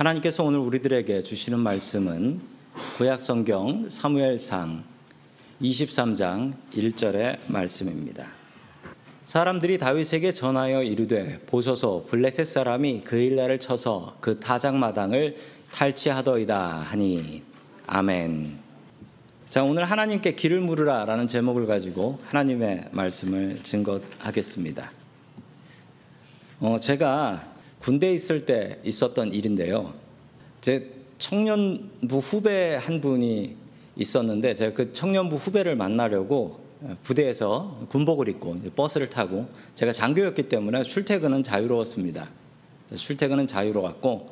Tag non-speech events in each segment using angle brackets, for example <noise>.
하나님께서 오늘 우리들에게 주시는 말씀은 구약 성경 사무엘상 23장 1절의 말씀입니다. 사람들이 다윗에게 전하여 이르되 보소서 블레셋 사람이 그 일날을 쳐서 그 타작 마당을 탈취하더이다 하니 아멘. 자 오늘 하나님께 길을 물으라 라는 제목을 가지고 하나님의 말씀을 증거하겠습니다. 어, 제가 군대에 있을 때 있었던 일인데요. 제 청년부 후배 한 분이 있었는데 제가 그 청년부 후배를 만나려고 부대에서 군복을 입고 버스를 타고 제가 장교였기 때문에 출퇴근은 자유로웠습니다. 출퇴근은 자유로웠고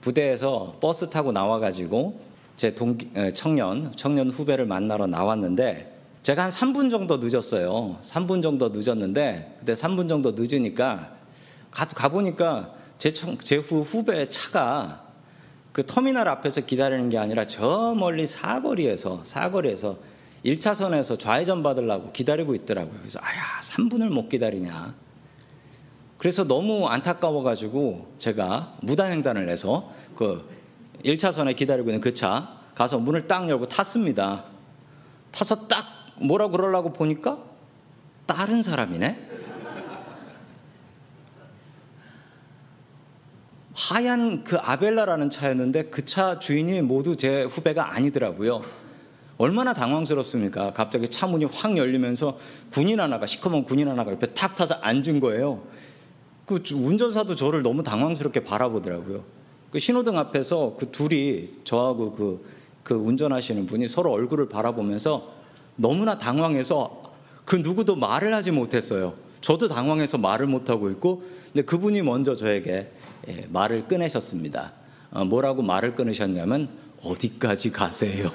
부대에서 버스 타고 나와가지고 제 동기, 청년 청년 후배를 만나러 나왔는데 제가 한 3분 정도 늦었어요. 3분 정도 늦었는데 그때 3분 정도 늦으니까 가, 가보니까 제, 제 후, 후배 차가 그 터미널 앞에서 기다리는 게 아니라 저 멀리 사거리에서 사거리에서 1차선에서 좌회전 받으려고 기다리고 있더라고요. 그래서 아야 3분을 못 기다리냐. 그래서 너무 안타까워 가지고 제가 무단횡단을 해서 그 1차선에 기다리고 있는 그 차 가서 문을 딱 열고 탔습니다. 타서 딱 뭐라 그러려고 보니까 다른 사람이네. 하얀 그 아벨라라는 차였는데 그 차 주인이 모두 제 후배가 아니더라고요. 얼마나 당황스럽습니까? 갑자기 차 문이 확 열리면서 군인 하나가 시커먼 군인 하나가 옆에 탁 타서 앉은 거예요. 그 운전사도 저를 너무 당황스럽게 바라보더라고요. 그 신호등 앞에서 그 둘이 저하고 그, 그 운전하시는 분이 서로 얼굴을 바라보면서 너무나 당황해서 그 누구도 말을 하지 못했어요. 저도 당황해서 말을 못하고 있고, 근데 그분이 먼저 저에게 예, 말을 꺼내셨습니다. 어, 뭐라고 말을 끊으셨냐면 어디까지 가세요?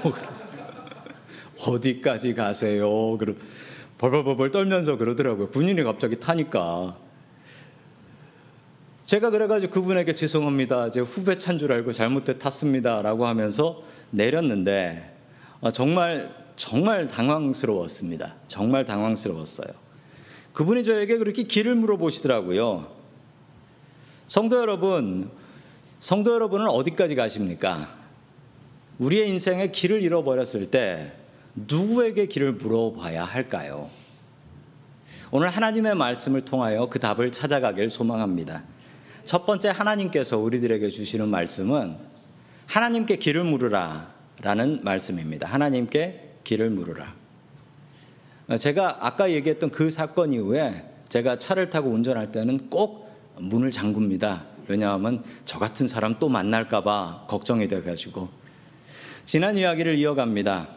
<laughs> 어디까지 가세요? 그러 벌벌벌벌 떨면서 그러더라고요. 군인이 갑자기 타니까. 제가 그래가지고 그분에게 죄송합니다. 제 후배 찬 줄 알고 잘못돼 탔습니다라고 하면서 내렸는데 어, 정말 정말 당황스러웠습니다. 정말 당황스러웠어요. 그분이 저에게 그렇게 길을 물어보시더라고요. 성도 여러분, 성도 여러분은 어디까지 가십니까? 우리의 인생에 길을 잃어버렸을 때 누구에게 길을 물어봐야 할까요? 오늘 하나님의 말씀을 통하여 그 답을 찾아가길 소망합니다. 첫 번째 하나님께서 우리들에게 주시는 말씀은 하나님께 길을 물으라 라는 말씀입니다. 하나님께 길을 물으라. 제가 아까 얘기했던 그 사건 이후에 제가 차를 타고 운전할 때는 꼭 문을 잠굽니다. 왜냐하면 저 같은 사람 또 만날까봐 걱정이 돼가지고. 지난 이야기를 이어갑니다.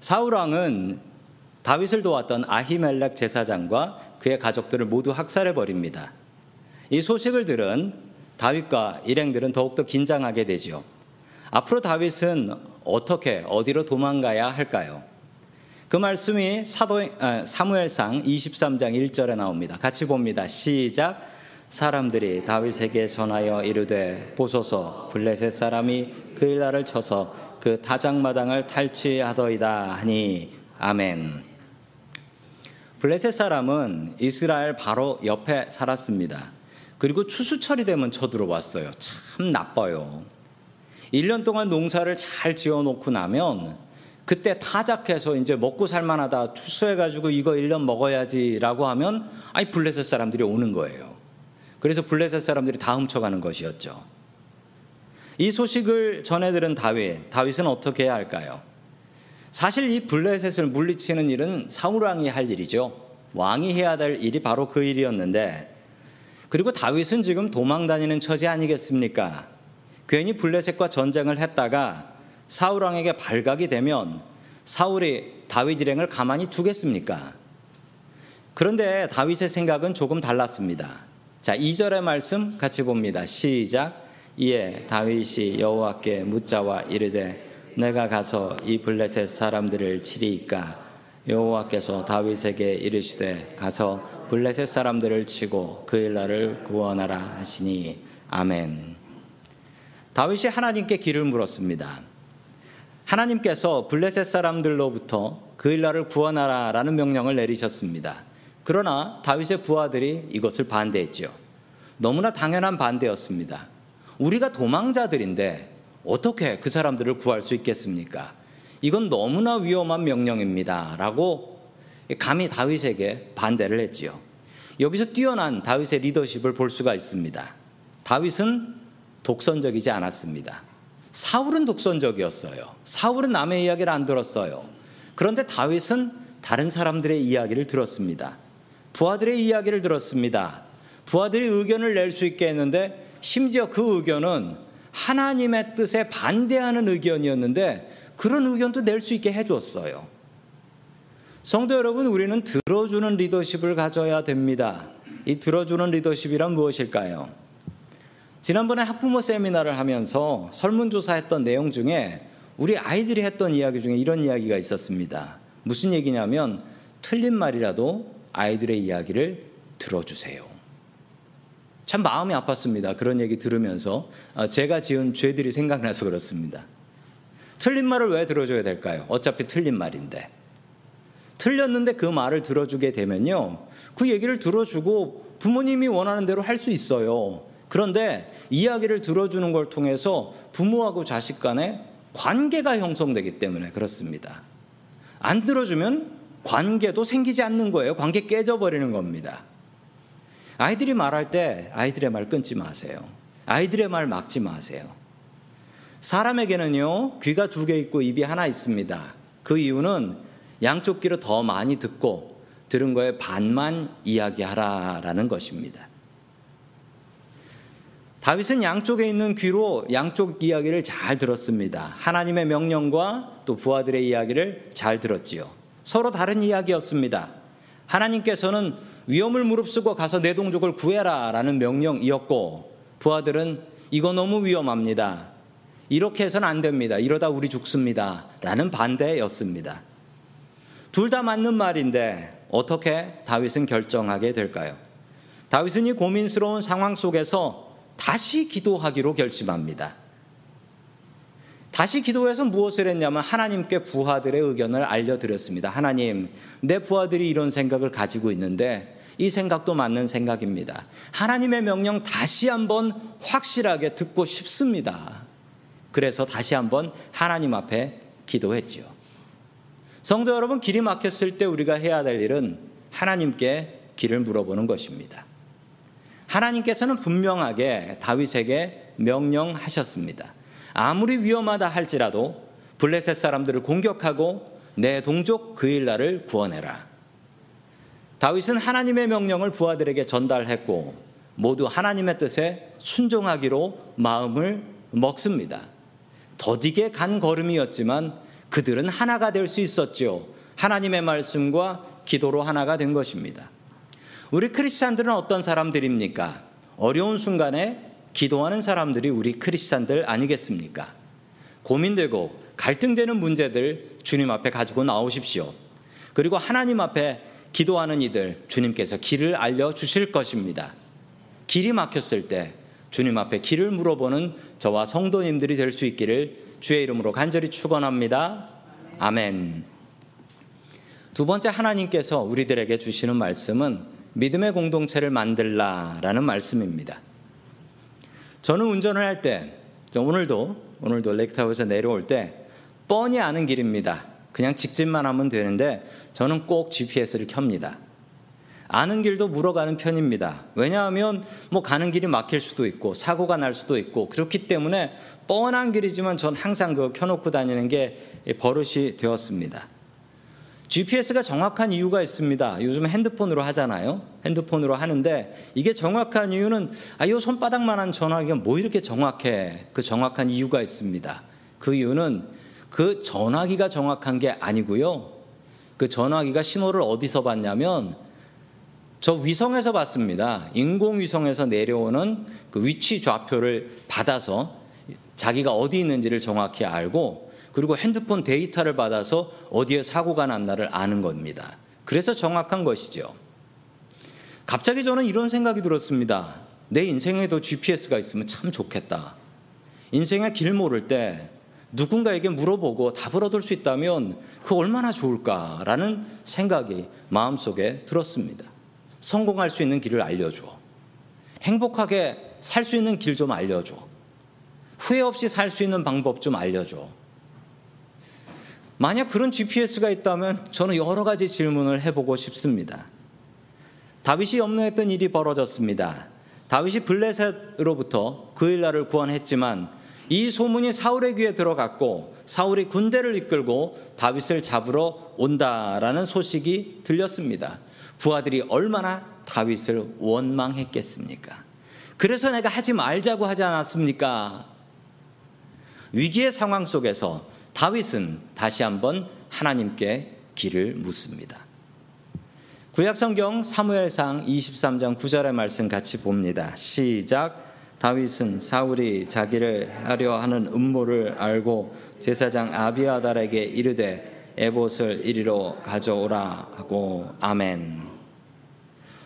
사울 왕은 다윗을 도왔던 아히멜렉 제사장과 그의 가족들을 모두 학살해 버립니다. 이 소식을 들은 다윗과 일행들은 더욱더 긴장하게 되지요. 앞으로 다윗은 어떻게 어디로 도망가야 할까요? 그 말씀이 사도 아, 사무엘상 23장 1절에 나옵니다. 같이 봅니다. 시작. 사람들이 다윗에게 전하여 이르되 보소서 블레셋 사람이 그 일날을 쳐서 그 다장마당을 탈취하더이다 하니 아멘. 블레셋 사람은 이스라엘 바로 옆에 살았습니다. 그리고 추수철이 되면 쳐들어왔어요. 참 나빠요. 1년 동안 농사를 잘 지어 놓고 나면 그때 타작해서 이제 먹고 살만하다 추수해가지고 이거 1년 먹어야지라고 하면 아이 블레셋 사람들이 오는 거예요. 그래서 블레셋 사람들이 다 훔쳐가는 것이었죠. 이 소식을 전해 들은 다윗, 다윗은 어떻게 해야 할까요? 사실 이 블레셋을 물리치는 일은 사울 왕이 할 일이죠. 왕이 해야 될 일이 바로 그 일이었는데 그리고 다윗은 지금 도망 다니는 처지 아니겠습니까? 괜히 블레셋과 전쟁을 했다가 사울 왕에게 발각이 되면 사울이 다윗 일행을 가만히 두겠습니까? 그런데 다윗의 생각은 조금 달랐습니다. 자, 2절의 말씀 같이 봅니다. 시작. 이에 다윗이 여호와께 묻자와 이르되 내가 가서 이 블레셋 사람들을 치리이까 여호와께서 다윗에게 이르시되 가서 블레셋 사람들을 치고 그 일 날을 구원하라 하시니 아멘. 다윗이 하나님께 길을 물었습니다. 하나님께서 블레셋 사람들로부터 그 일 날을 구원하라라는 명령을 내리셨습니다. 그러나 다윗의 부하들이 이것을 반대했지요. 너무나 당연한 반대였습니다. 우리가 도망자들인데 어떻게 그 사람들을 구할 수 있겠습니까? 이건 너무나 위험한 명령입니다. 라고 감히 다윗에게 반대를 했지요. 여기서 뛰어난 다윗의 리더십을 볼 수가 있습니다. 다윗은 독선적이지 않았습니다. 사울은 독선적이었어요. 사울은 남의 이야기를 안 들었어요. 그런데 다윗은 다른 사람들의 이야기를 들었습니다. 부하들의 이야기를 들었습니다. 부하들이 의견을 낼 수 있게 했는데 심지어 그 의견은 하나님의 뜻에 반대하는 의견이었는데 그런 의견도 낼 수 있게 해줬어요. 성도 여러분, 우리는 들어주는 리더십을 가져야 됩니다. 이 들어주는 리더십이란 무엇일까요? 지난번에 학부모 세미나를 하면서 설문조사했던 내용 중에 우리 아이들이 했던 이야기 중에 이런 이야기가 있었습니다. 무슨 얘기냐면 틀린 말이라도 아이들의 이야기를 들어주세요. 참 마음이 아팠습니다. 그런 얘기 들으면서 아, 제가 지은 죄들이 생각나서 그렇습니다. 틀린 말을 왜 들어줘야 될까요? 어차피 틀린 말인데. 틀렸는데 그 말을 들어주게 되면요. 그 얘기를 들어주고 부모님이 원하는 대로 할 수 있어요. 그런데 이야기를 들어주는 걸 통해서 부모하고 자식 간에 관계가 형성되기 때문에 그렇습니다. 안 들어주면 관계도 생기지 않는 거예요. 관계 깨져버리는 겁니다. 아이들이 말할 때 아이들의 말 끊지 마세요. 아이들의 말 막지 마세요. 사람에게는요, 귀가 두 개 있고 입이 하나 있습니다. 그 이유는 양쪽 귀로 더 많이 듣고 들은 거에 반만 이야기하라라는 것입니다. 다윗은 양쪽에 있는 귀로 양쪽 이야기를 잘 들었습니다. 하나님의 명령과 또 부하들의 이야기를 잘 들었지요. 서로 다른 이야기였습니다. 하나님께서는 위험을 무릅쓰고 가서 내 동족을 구해라 라는 명령이었고 부하들은 이거 너무 위험합니다. 이렇게 해서는 안 됩니다. 이러다 우리 죽습니다. 라는 반대였습니다. 둘 다 맞는 말인데 어떻게 다윗은 결정하게 될까요? 다윗은 이 고민스러운 상황 속에서 다시 기도하기로 결심합니다. 다시 기도해서 무엇을 했냐면 하나님께 부하들의 의견을 알려드렸습니다. 하나님, 내 부하들이 이런 생각을 가지고 있는데 이 생각도 맞는 생각입니다. 하나님의 명령 다시 한번 확실하게 듣고 싶습니다. 그래서 다시 한번 하나님 앞에 기도했지요. 성도 여러분, 길이 막혔을 때 우리가 해야 될 일은 하나님께 길을 물어보는 것입니다. 하나님께서는 분명하게 다윗에게 명령하셨습니다. 아무리 위험하다 할지라도 블레셋 사람들을 공격하고 내 동족 그일라를 구원해라. 다윗은 하나님의 명령을 부하들에게 전달했고 모두 하나님의 뜻에 순종하기로 마음을 먹습니다. 더디게 간 걸음이었지만 그들은 하나가 될 수 있었죠. 하나님의 말씀과 기도로 하나가 된 것입니다. 우리 크리스찬들은 어떤 사람들입니까? 어려운 순간에 기도하는 사람들이 우리 크리스찬들 아니겠습니까? 고민되고 갈등되는 문제들 주님 앞에 가지고 나오십시오. 그리고 하나님 앞에 기도하는 이들 주님께서 길을 알려 주실 것입니다. 길이 막혔을 때 주님 앞에 길을 물어보는 저와 성도님들이 될 수 있기를 주의 이름으로 간절히 축원합니다. 아멘. 두 번째 하나님께서 우리들에게 주시는 말씀은 믿음의 공동체를 만들라라는 말씀입니다. 저는 운전을 할 때, 오늘도, 오늘도 렉타워에서 내려올 때, 뻔히 아는 길입니다. 그냥 직진만 하면 되는데, 저는 꼭 GPS를 켭니다. 아는 길도 물어가는 편입니다. 왜냐하면 뭐 가는 길이 막힐 수도 있고 사고가 날 수도 있고 그렇기 때문에 뻔한 길이지만 전 항상 그거 켜놓고 다니는 게 버릇이 되었습니다. GPS가 정확한 이유가 있습니다. 요즘 핸드폰으로 하잖아요. 핸드폰으로 하는데 이게 정확한 이유는 아, 이 손바닥만한 전화기가 뭐 이렇게 정확해? 그 정확한 이유가 있습니다. 그 이유는 그 전화기가 정확한 게 아니고요. 그 전화기가 신호를 어디서 받냐면 저 위성에서 받습니다. 인공위성에서 내려오는 그 위치 좌표를 받아서 자기가 어디 있는지를 정확히 알고 그리고 핸드폰 데이터를 받아서 어디에 사고가 났나를 아는 겁니다. 그래서 정확한 것이죠. 갑자기 저는 이런 생각이 들었습니다. 내 인생에도 GPS가 있으면 참 좋겠다. 인생의 길 모를 때 누군가에게 물어보고 답을 얻을 수 있다면 그 얼마나 좋을까라는 생각이 마음속에 들었습니다. 성공할 수 있는 길을 알려줘. 행복하게 살 수 있는 길 좀 알려줘. 후회 없이 살 수 있는 방법 좀 알려줘. 만약 그런 GPS가 있다면 저는 여러 가지 질문을 해보고 싶습니다. 다윗이 염려했던 일이 벌어졌습니다. 다윗이 블레셋으로부터 그일라를 구원했지만 이 소문이 사울의 귀에 들어갔고 사울이 군대를 이끌고 다윗을 잡으러 온다라는 소식이 들렸습니다. 부하들이 얼마나 다윗을 원망했겠습니까? 그래서 내가 하지 말자고 하지 않았습니까? 위기의 상황 속에서 다윗은 다시 한번 하나님께 길을 묻습니다. 구약성경 사무엘상 23장 9절의 말씀 같이 봅니다. 시작. 다윗은 사울이 자기를 하려 하는 음모를 알고 제사장 아비아달에게 이르되 에봇을 이리로 가져오라 하고 아멘.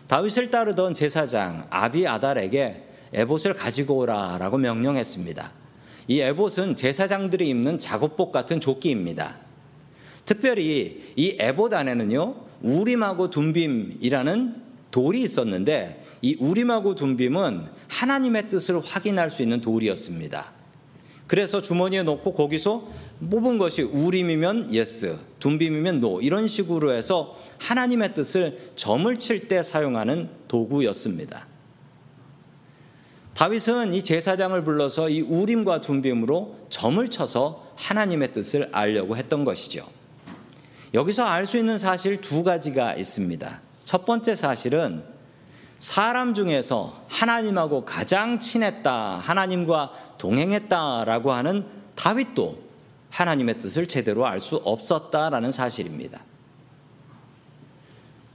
다윗을 따르던 제사장 아비아달에게 에봇을 가지고 오라라고 명령했습니다. 이 에봇은 제사장들이 입는 작업복 같은 조끼입니다. 특별히 이 에봇 안에는요 우림하고 둠밈이라는 돌이 있었는데 이 우림하고 둠밈은 하나님의 뜻을 확인할 수 있는 돌이었습니다. 그래서 주머니에 넣고 거기서 뽑은 것이 우림이면 yes, 둠밈이면 no 이런 식으로 해서 하나님의 뜻을 점을 칠 때 사용하는 도구였습니다. 다윗은 이 제사장을 불러서 이 우림과 둠빔으로 점을 쳐서 하나님의 뜻을 알려고 했던 것이죠. 여기서 알 수 있는 사실 두 가지가 있습니다. 첫 번째 사실은 사람 중에서 하나님하고 가장 친했다, 하나님과 동행했다라고 하는 다윗도 하나님의 뜻을 제대로 알 수 없었다라는 사실입니다.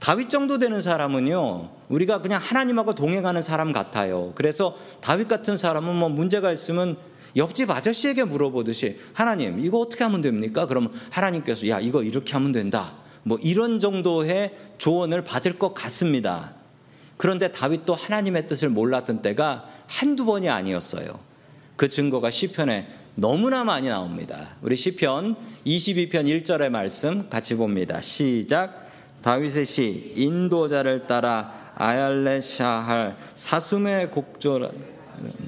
다윗 정도 되는 사람은요, 우리가 그냥 하나님하고 동행하는 사람 같아요. 그래서 다윗 같은 사람은 뭐 문제가 있으면 옆집 아저씨에게 물어보듯이 하나님, 이거 어떻게 하면 됩니까? 그러면 하나님께서 야, 이거 이렇게 하면 된다. 뭐 이런 정도의 조언을 받을 것 같습니다. 그런데 다윗도 하나님의 뜻을 몰랐던 때가 한두 번이 아니었어요. 그 증거가 시편에 너무나 많이 나옵니다. 우리 시편 22편 1절의 말씀 같이 봅니다. 시작. 다윗의 시 인도자를 따라 아얄레샤할 사슴의 곡조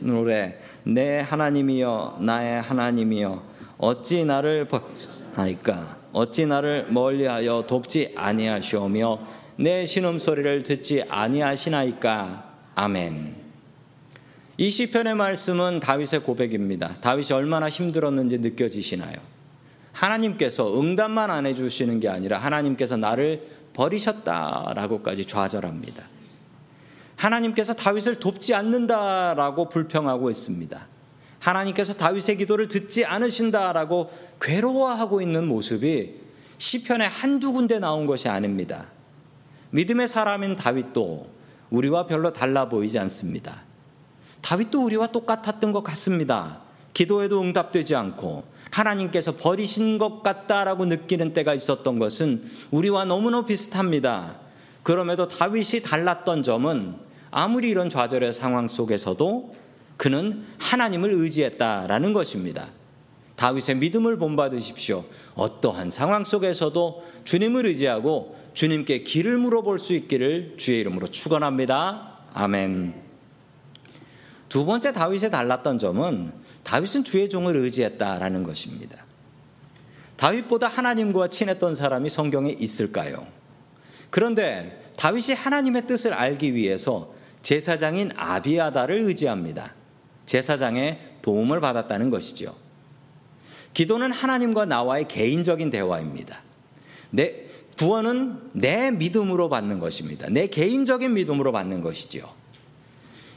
노래 내 하나님이여 나의 하나님이여 어찌 나를 버나이까 어찌 나를 멀리하여 돕지 아니하시오며 내 신음 소리를 듣지 아니하시나이까. 아멘. 이 시편의 말씀은 다윗의 고백입니다. 다윗이 얼마나 힘들었는지 느껴지시나요? 하나님께서 응답만 안 해주시는 게 아니라 하나님께서 나를 버리셨다라고까지 좌절합니다 하나님께서 다윗을 돕지 않는다라고 불평하고 있습니다. 하나님께서 다윗의 기도를 듣지 않으신다라고 괴로워하고 있는 모습이 시편에 한두 군데 나온 것이 아닙니다. 믿음의 사람인 다윗도 우리와 별로 달라 보이지 않습니다. 다윗도 우리와 똑같았던 것 같습니다. 기도에도 응답되지 않고 하나님께서 버리신 것 같다라고 느끼는 때가 있었던 것은 우리와 너무나 비슷합니다. 그럼에도 다윗이 달랐던 점은 아무리 이런 좌절의 상황 속에서도 그는 하나님을 의지했다라는 것입니다. 다윗의 믿음을 본받으십시오. 어떠한 상황 속에서도 주님을 의지하고 주님께 길을 물어볼 수 있기를 주의 이름으로 축원합니다. 아멘. 두 번째 다윗의 달랐던 점은 다윗은 주의 종을 의지했다라는 것입니다. 다윗보다 하나님과 친했던 사람이 성경에 있을까요? 그런데 다윗이 하나님의 뜻을 알기 위해서 제사장인 아비아다를 의지합니다. 제사장의 도움을 받았다는 것이죠. 기도는 하나님과 나와의 개인적인 대화입니다. 내 구원은 내 믿음으로 받는 것입니다. 내 개인적인 믿음으로 받는 것이죠.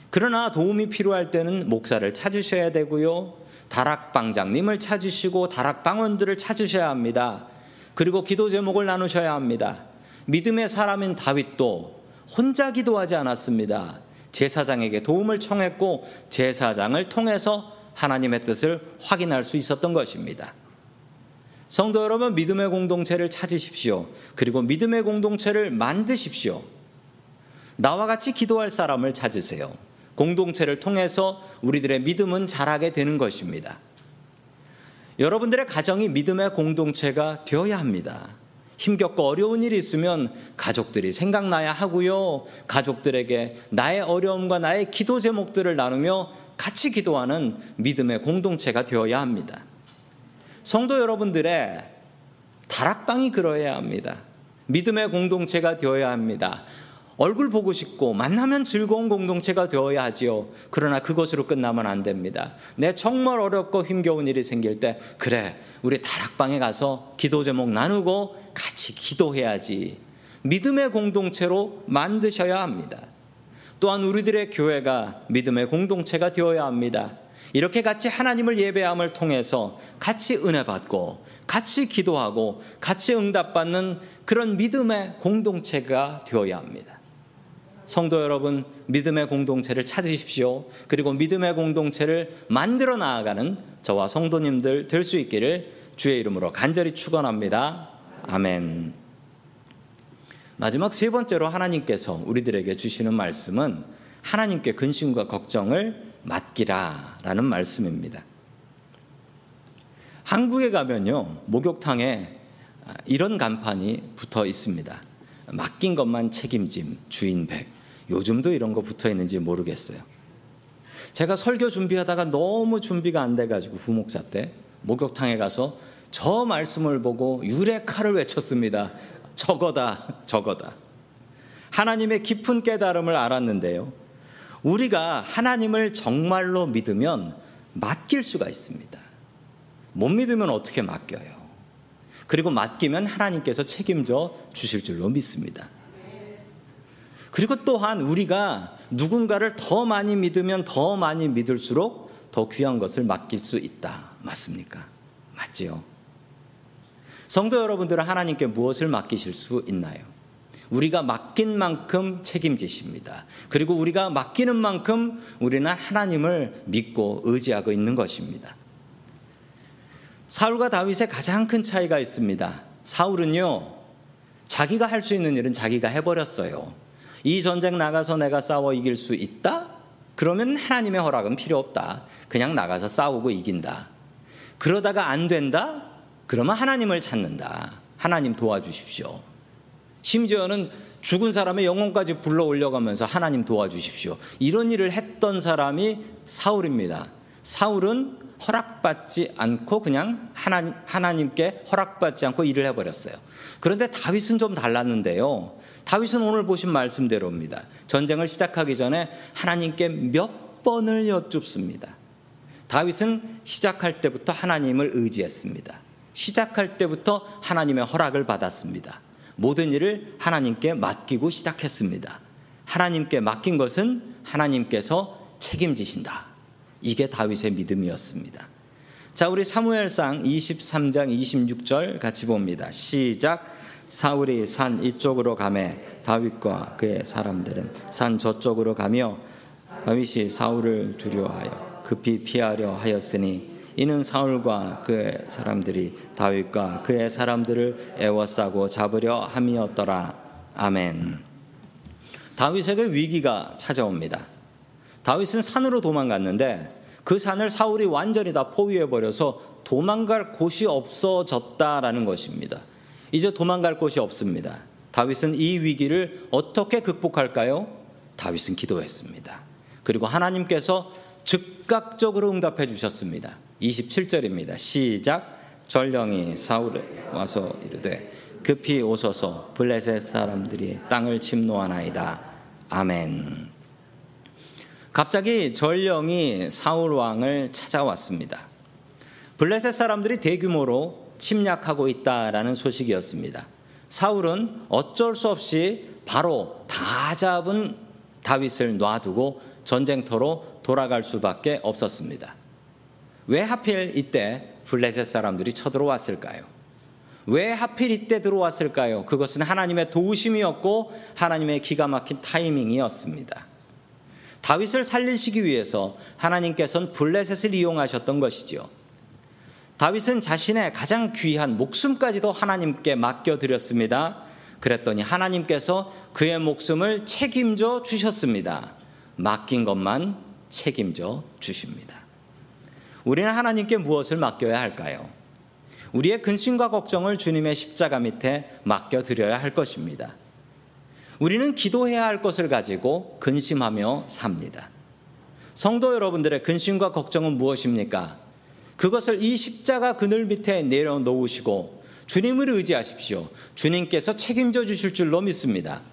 그러나 도움이 필요할 때는 목사를 찾으셔야 되고요. 다락방장님을 찾으시고 다락방원들을 찾으셔야 합니다. 그리고 기도 제목을 나누셔야 합니다. 믿음의 사람인 다윗도 혼자 기도하지 않았습니다. 제사장에게 도움을 청했고 제사장을 통해서 하나님의 뜻을 확인할 수 있었던 것입니다. 성도 여러분, 믿음의 공동체를 찾으십시오. 그리고 믿음의 공동체를 만드십시오. 나와 같이 기도할 사람을 찾으세요. 공동체를 통해서 우리들의 믿음은 자라게 되는 것입니다. 여러분들의 가정이 믿음의 공동체가 되어야 합니다. 힘겹고 어려운 일이 있으면 가족들이 생각나야 하고요. 가족들에게 나의 어려움과 나의 기도 제목들을 나누며 같이 기도하는 믿음의 공동체가 되어야 합니다. 성도 여러분들의 다락방이 그러해야 합니다. 믿음의 공동체가 되어야 합니다. 얼굴 보고 싶고 만나면 즐거운 공동체가 되어야 하지요. 그러나 그것으로 끝나면 안 됩니다. 내 정말 어렵고 힘겨운 일이 생길 때 그래 우리 다락방에 가서 기도 제목 나누고 같이 기도해야지. 믿음의 공동체로 만드셔야 합니다. 또한 우리들의 교회가 믿음의 공동체가 되어야 합니다. 이렇게 같이 하나님을 예배함을 통해서 같이 은혜 받고 같이 기도하고 같이 응답받는 그런 믿음의 공동체가 되어야 합니다. 성도 여러분, 믿음의 공동체를 찾으십시오. 그리고 믿음의 공동체를 만들어 나아가는 저와 성도님들 될 수 있기를 주의 이름으로 간절히 축원합니다. 아멘. 마지막 세 번째로 하나님께서 우리들에게 주시는 말씀은 하나님께 근심과 걱정을 맡기라라는 말씀입니다. 한국에 가면요 목욕탕에 이런 간판이 붙어 있습니다. 맡긴 것만 책임짐 주인 백. 요즘도 이런 거 붙어 있는지 모르겠어요. 제가 설교 준비하다가 너무 준비가 안 돼가지고 부목사 때 목욕탕에 가서 저 말씀을 보고 유레카를 외쳤습니다. 저거다, 저거다. 하나님의 깊은 깨달음을 알았는데요. 우리가 하나님을 정말로 믿으면 맡길 수가 있습니다. 못 믿으면 어떻게 맡겨요? 그리고 맡기면 하나님께서 책임져 주실 줄로 믿습니다. 그리고 또한 우리가 누군가를 더 많이 믿으면 더 많이 믿을수록 더 귀한 것을 맡길 수 있다. 맞습니까? 맞지요? 성도 여러분들은 하나님께 무엇을 맡기실 수 있나요? 우리가 맡긴 만큼 책임지십니다. 그리고 우리가 맡기는 만큼 우리는 하나님을 믿고 의지하고 있는 것입니다. 사울과 다윗의 가장 큰 차이가 있습니다. 사울은요, 자기가 할 수 있는 일은 자기가 해버렸어요. 이 전쟁 나가서 내가 싸워 이길 수 있다? 그러면 하나님의 허락은 필요 없다. 그냥 나가서 싸우고 이긴다. 그러다가 안 된다? 그러면 하나님을 찾는다. 하나님 도와주십시오. 심지어는 죽은 사람의 영혼까지 불러 올려가면서 하나님 도와주십시오. 이런 일을 했던 사람이 사울입니다. 사울은 허락받지 않고 그냥 하나님, 하나님께 허락받지 않고 일을 해버렸어요. 그런데 다윗은 좀 달랐는데요. 다윗은 오늘 보신 말씀대로입니다. 전쟁을 시작하기 전에 하나님께 몇 번을 여쭙습니다. 다윗은 시작할 때부터 하나님을 의지했습니다. 시작할 때부터 하나님의 허락을 받았습니다. 모든 일을 하나님께 맡기고 시작했습니다. 하나님께 맡긴 것은 하나님께서 책임지신다. 이게 다윗의 믿음이었습니다. 자, 우리 사무엘상 23장 26절 같이 봅니다. 시작. 사울이 산 이쪽으로 가매 다윗과 그의 사람들은 산 저쪽으로 가며 다윗이 사울을 두려워하여 급히 피하려 하였으니 이는 사울과 그의 사람들이 다윗과 그의 사람들을 애워싸고 잡으려 함이었더라. 아멘. 다윗에게 위기가 찾아옵니다. 다윗은 산으로 도망갔는데 그 산을 사울이 완전히 다 포위해 버려서 도망갈 곳이 없어졌다라는 것입니다. 이제 도망갈 곳이 없습니다. 다윗은 이 위기를 어떻게 극복할까요? 다윗은 기도했습니다. 그리고 하나님께서 즉각적으로 응답해 주셨습니다. 27절입니다. 시작. 전령이 사울에 와서 이르되 급히 오소서 블레셋 사람들이 땅을 침노하나이다. 아멘. 갑자기 전령이 사울 왕을 찾아왔습니다. 블레셋 사람들이 대규모로 침략하고 있다라는 소식이었습니다. 사울은 어쩔 수 없이 바로 다 잡은 다윗을 놔두고 전쟁터로 돌아갈 수밖에 없었습니다. 왜 하필 이때 블레셋 사람들이 쳐들어왔을까요? 왜 하필 이때 들어왔을까요? 그것은 하나님의 도우심이었고 하나님의 기가 막힌 타이밍이었습니다. 다윗을 살리시기 위해서 하나님께서는 블레셋을 이용하셨던 것이지요. 다윗은 자신의 가장 귀한 목숨까지도 하나님께 맡겨드렸습니다. 그랬더니 하나님께서 그의 목숨을 책임져 주셨습니다. 맡긴 것만 책임져 주십니다. 우리는 하나님께 무엇을 맡겨야 할까요? 우리의 근심과 걱정을 주님의 십자가 밑에 맡겨드려야 할 것입니다. 우리는 기도해야 할 것을 가지고 근심하며 삽니다. 성도 여러분들의 근심과 걱정은 무엇입니까? 그것을 이 십자가 그늘 밑에 내려놓으시고 주님을 의지하십시오. 주님께서 책임져 주실 줄로 믿습니다.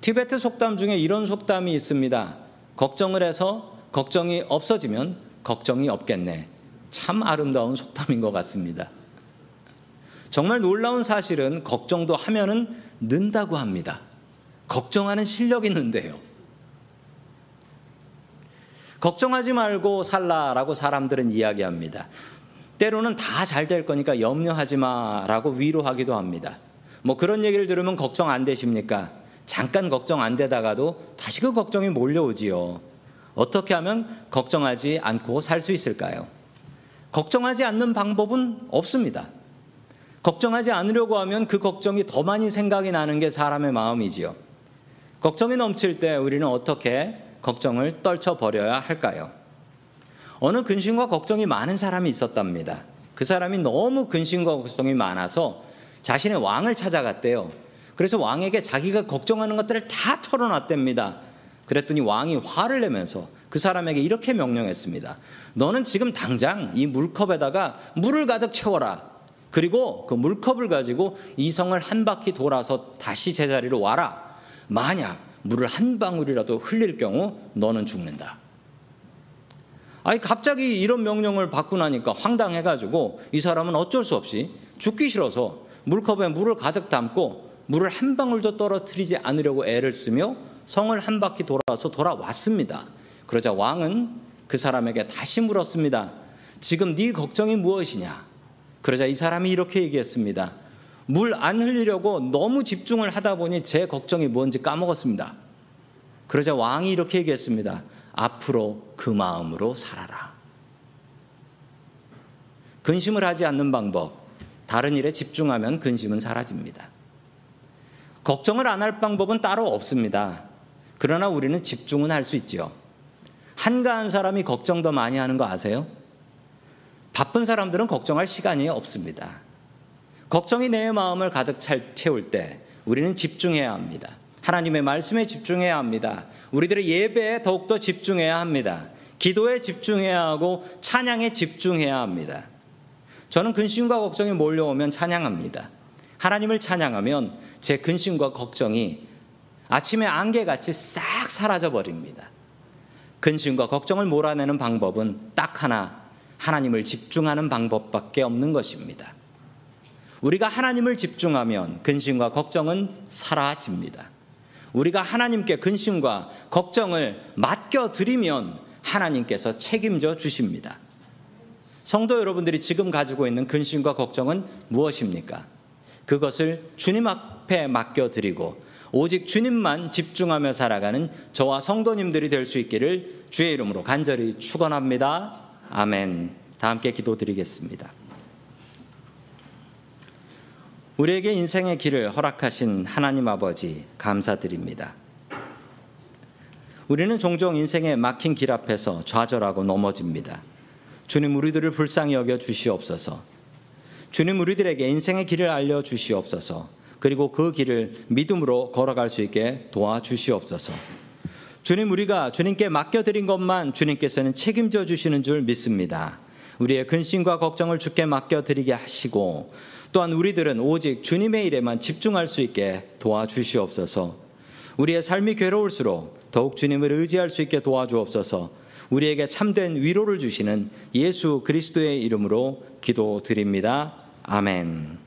티베트 속담 중에 이런 속담이 있습니다. 걱정을 해서 걱정이 없어지면 걱정이 없겠네. 참 아름다운 속담인 것 같습니다. 정말 놀라운 사실은 걱정도 하면은 는다고 합니다. 걱정하는 실력이 는데요. 걱정하지 말고 살라라고 사람들은 이야기합니다. 때로는 다 잘 될 거니까 염려하지 마라고 위로하기도 합니다. 뭐 그런 얘기를 들으면 걱정 안 되십니까? 잠깐 걱정 안 되다가도 다시 그 걱정이 몰려오지요. 어떻게 하면 걱정하지 않고 살 수 있을까요? 걱정하지 않는 방법은 없습니다. 걱정하지 않으려고 하면 그 걱정이 더 많이 생각이 나는 게 사람의 마음이지요. 걱정이 넘칠 때 우리는 어떻게 걱정을 떨쳐버려야 할까요? 어느 근심과 걱정이 많은 사람이 있었답니다. 그 사람이 너무 근심과 걱정이 많아서 자신의 왕을 찾아갔대요. 그래서 왕에게 자기가 걱정하는 것들을 다 털어놨답니다. 그랬더니 왕이 화를 내면서 그 사람에게 이렇게 명령했습니다. 너는 지금 당장 이 물컵에다가 물을 가득 채워라. 그리고 그 물컵을 가지고 이 성을 한 바퀴 돌아서 다시 제자리로 와라. 만약 물을 한 방울이라도 흘릴 경우 너는 죽는다. 아니 갑자기 이런 명령을 받고 나니까 황당해가지고 이 사람은 어쩔 수 없이 죽기 싫어서 물컵에 물을 가득 담고 물을 한 방울도 떨어뜨리지 않으려고 애를 쓰며 성을 한 바퀴 돌아서 돌아왔습니다. 그러자 왕은 그 사람에게 다시 물었습니다. 지금 네 걱정이 무엇이냐? 그러자 이 사람이 이렇게 얘기했습니다. 물 안 흘리려고 너무 집중을 하다 보니 제 걱정이 뭔지 까먹었습니다. 그러자 왕이 이렇게 얘기했습니다. 앞으로 그 마음으로 살아라. 근심을 하지 않는 방법. 다른 일에 집중하면 근심은 사라집니다. 걱정을 안 할 방법은 따로 없습니다. 그러나 우리는 집중은 할 수 있지요. 한가한 사람이 걱정 더 많이 하는 거 아세요? 바쁜 사람들은 걱정할 시간이 없습니다. 걱정이 내 마음을 가득 채울 때 우리는 집중해야 합니다. 하나님의 말씀에 집중해야 합니다. 우리들의 예배에 더욱더 집중해야 합니다. 기도에 집중해야 하고 찬양에 집중해야 합니다. 저는 근심과 걱정이 몰려오면 찬양합니다. 하나님을 찬양하면 제 근심과 걱정이 아침에 안개같이 싹 사라져 버립니다. 근심과 걱정을 몰아내는 방법은 딱 하나, 하나님을 집중하는 방법밖에 없는 것입니다. 우리가 하나님을 집중하면 근심과 걱정은 사라집니다. 우리가 하나님께 근심과 걱정을 맡겨드리면 하나님께서 책임져 주십니다. 성도 여러분들이 지금 가지고 있는 근심과 걱정은 무엇입니까? 그것을 주님 앞에 맡겨드리고 오직 주님만 집중하며 살아가는 저와 성도님들이 될 수 있기를 주의 이름으로 간절히 축원합니다. 아멘. 다 함께 기도드리겠습니다. 우리에게 인생의 길을 허락하신 하나님 아버지 감사드립니다. 우리는 종종 인생의 막힌 길 앞에서 좌절하고 넘어집니다. 주님 우리들을 불쌍히 여겨 주시옵소서. 주님 우리들에게 인생의 길을 알려 주시옵소서. 그리고 그 길을 믿음으로 걸어갈 수 있게 도와 주시옵소서. 주님 우리가 주님께 맡겨드린 것만 주님께서는 책임져 주시는 줄 믿습니다. 우리의 근심과 걱정을 주께 맡겨드리게 하시고 또한 우리들은 오직 주님의 일에만 집중할 수 있게 도와주시옵소서. 우리의 삶이 괴로울수록 더욱 주님을 의지할 수 있게 도와주옵소서. 우리에게 참된 위로를 주시는 예수 그리스도의 이름으로 기도드립니다. 아멘.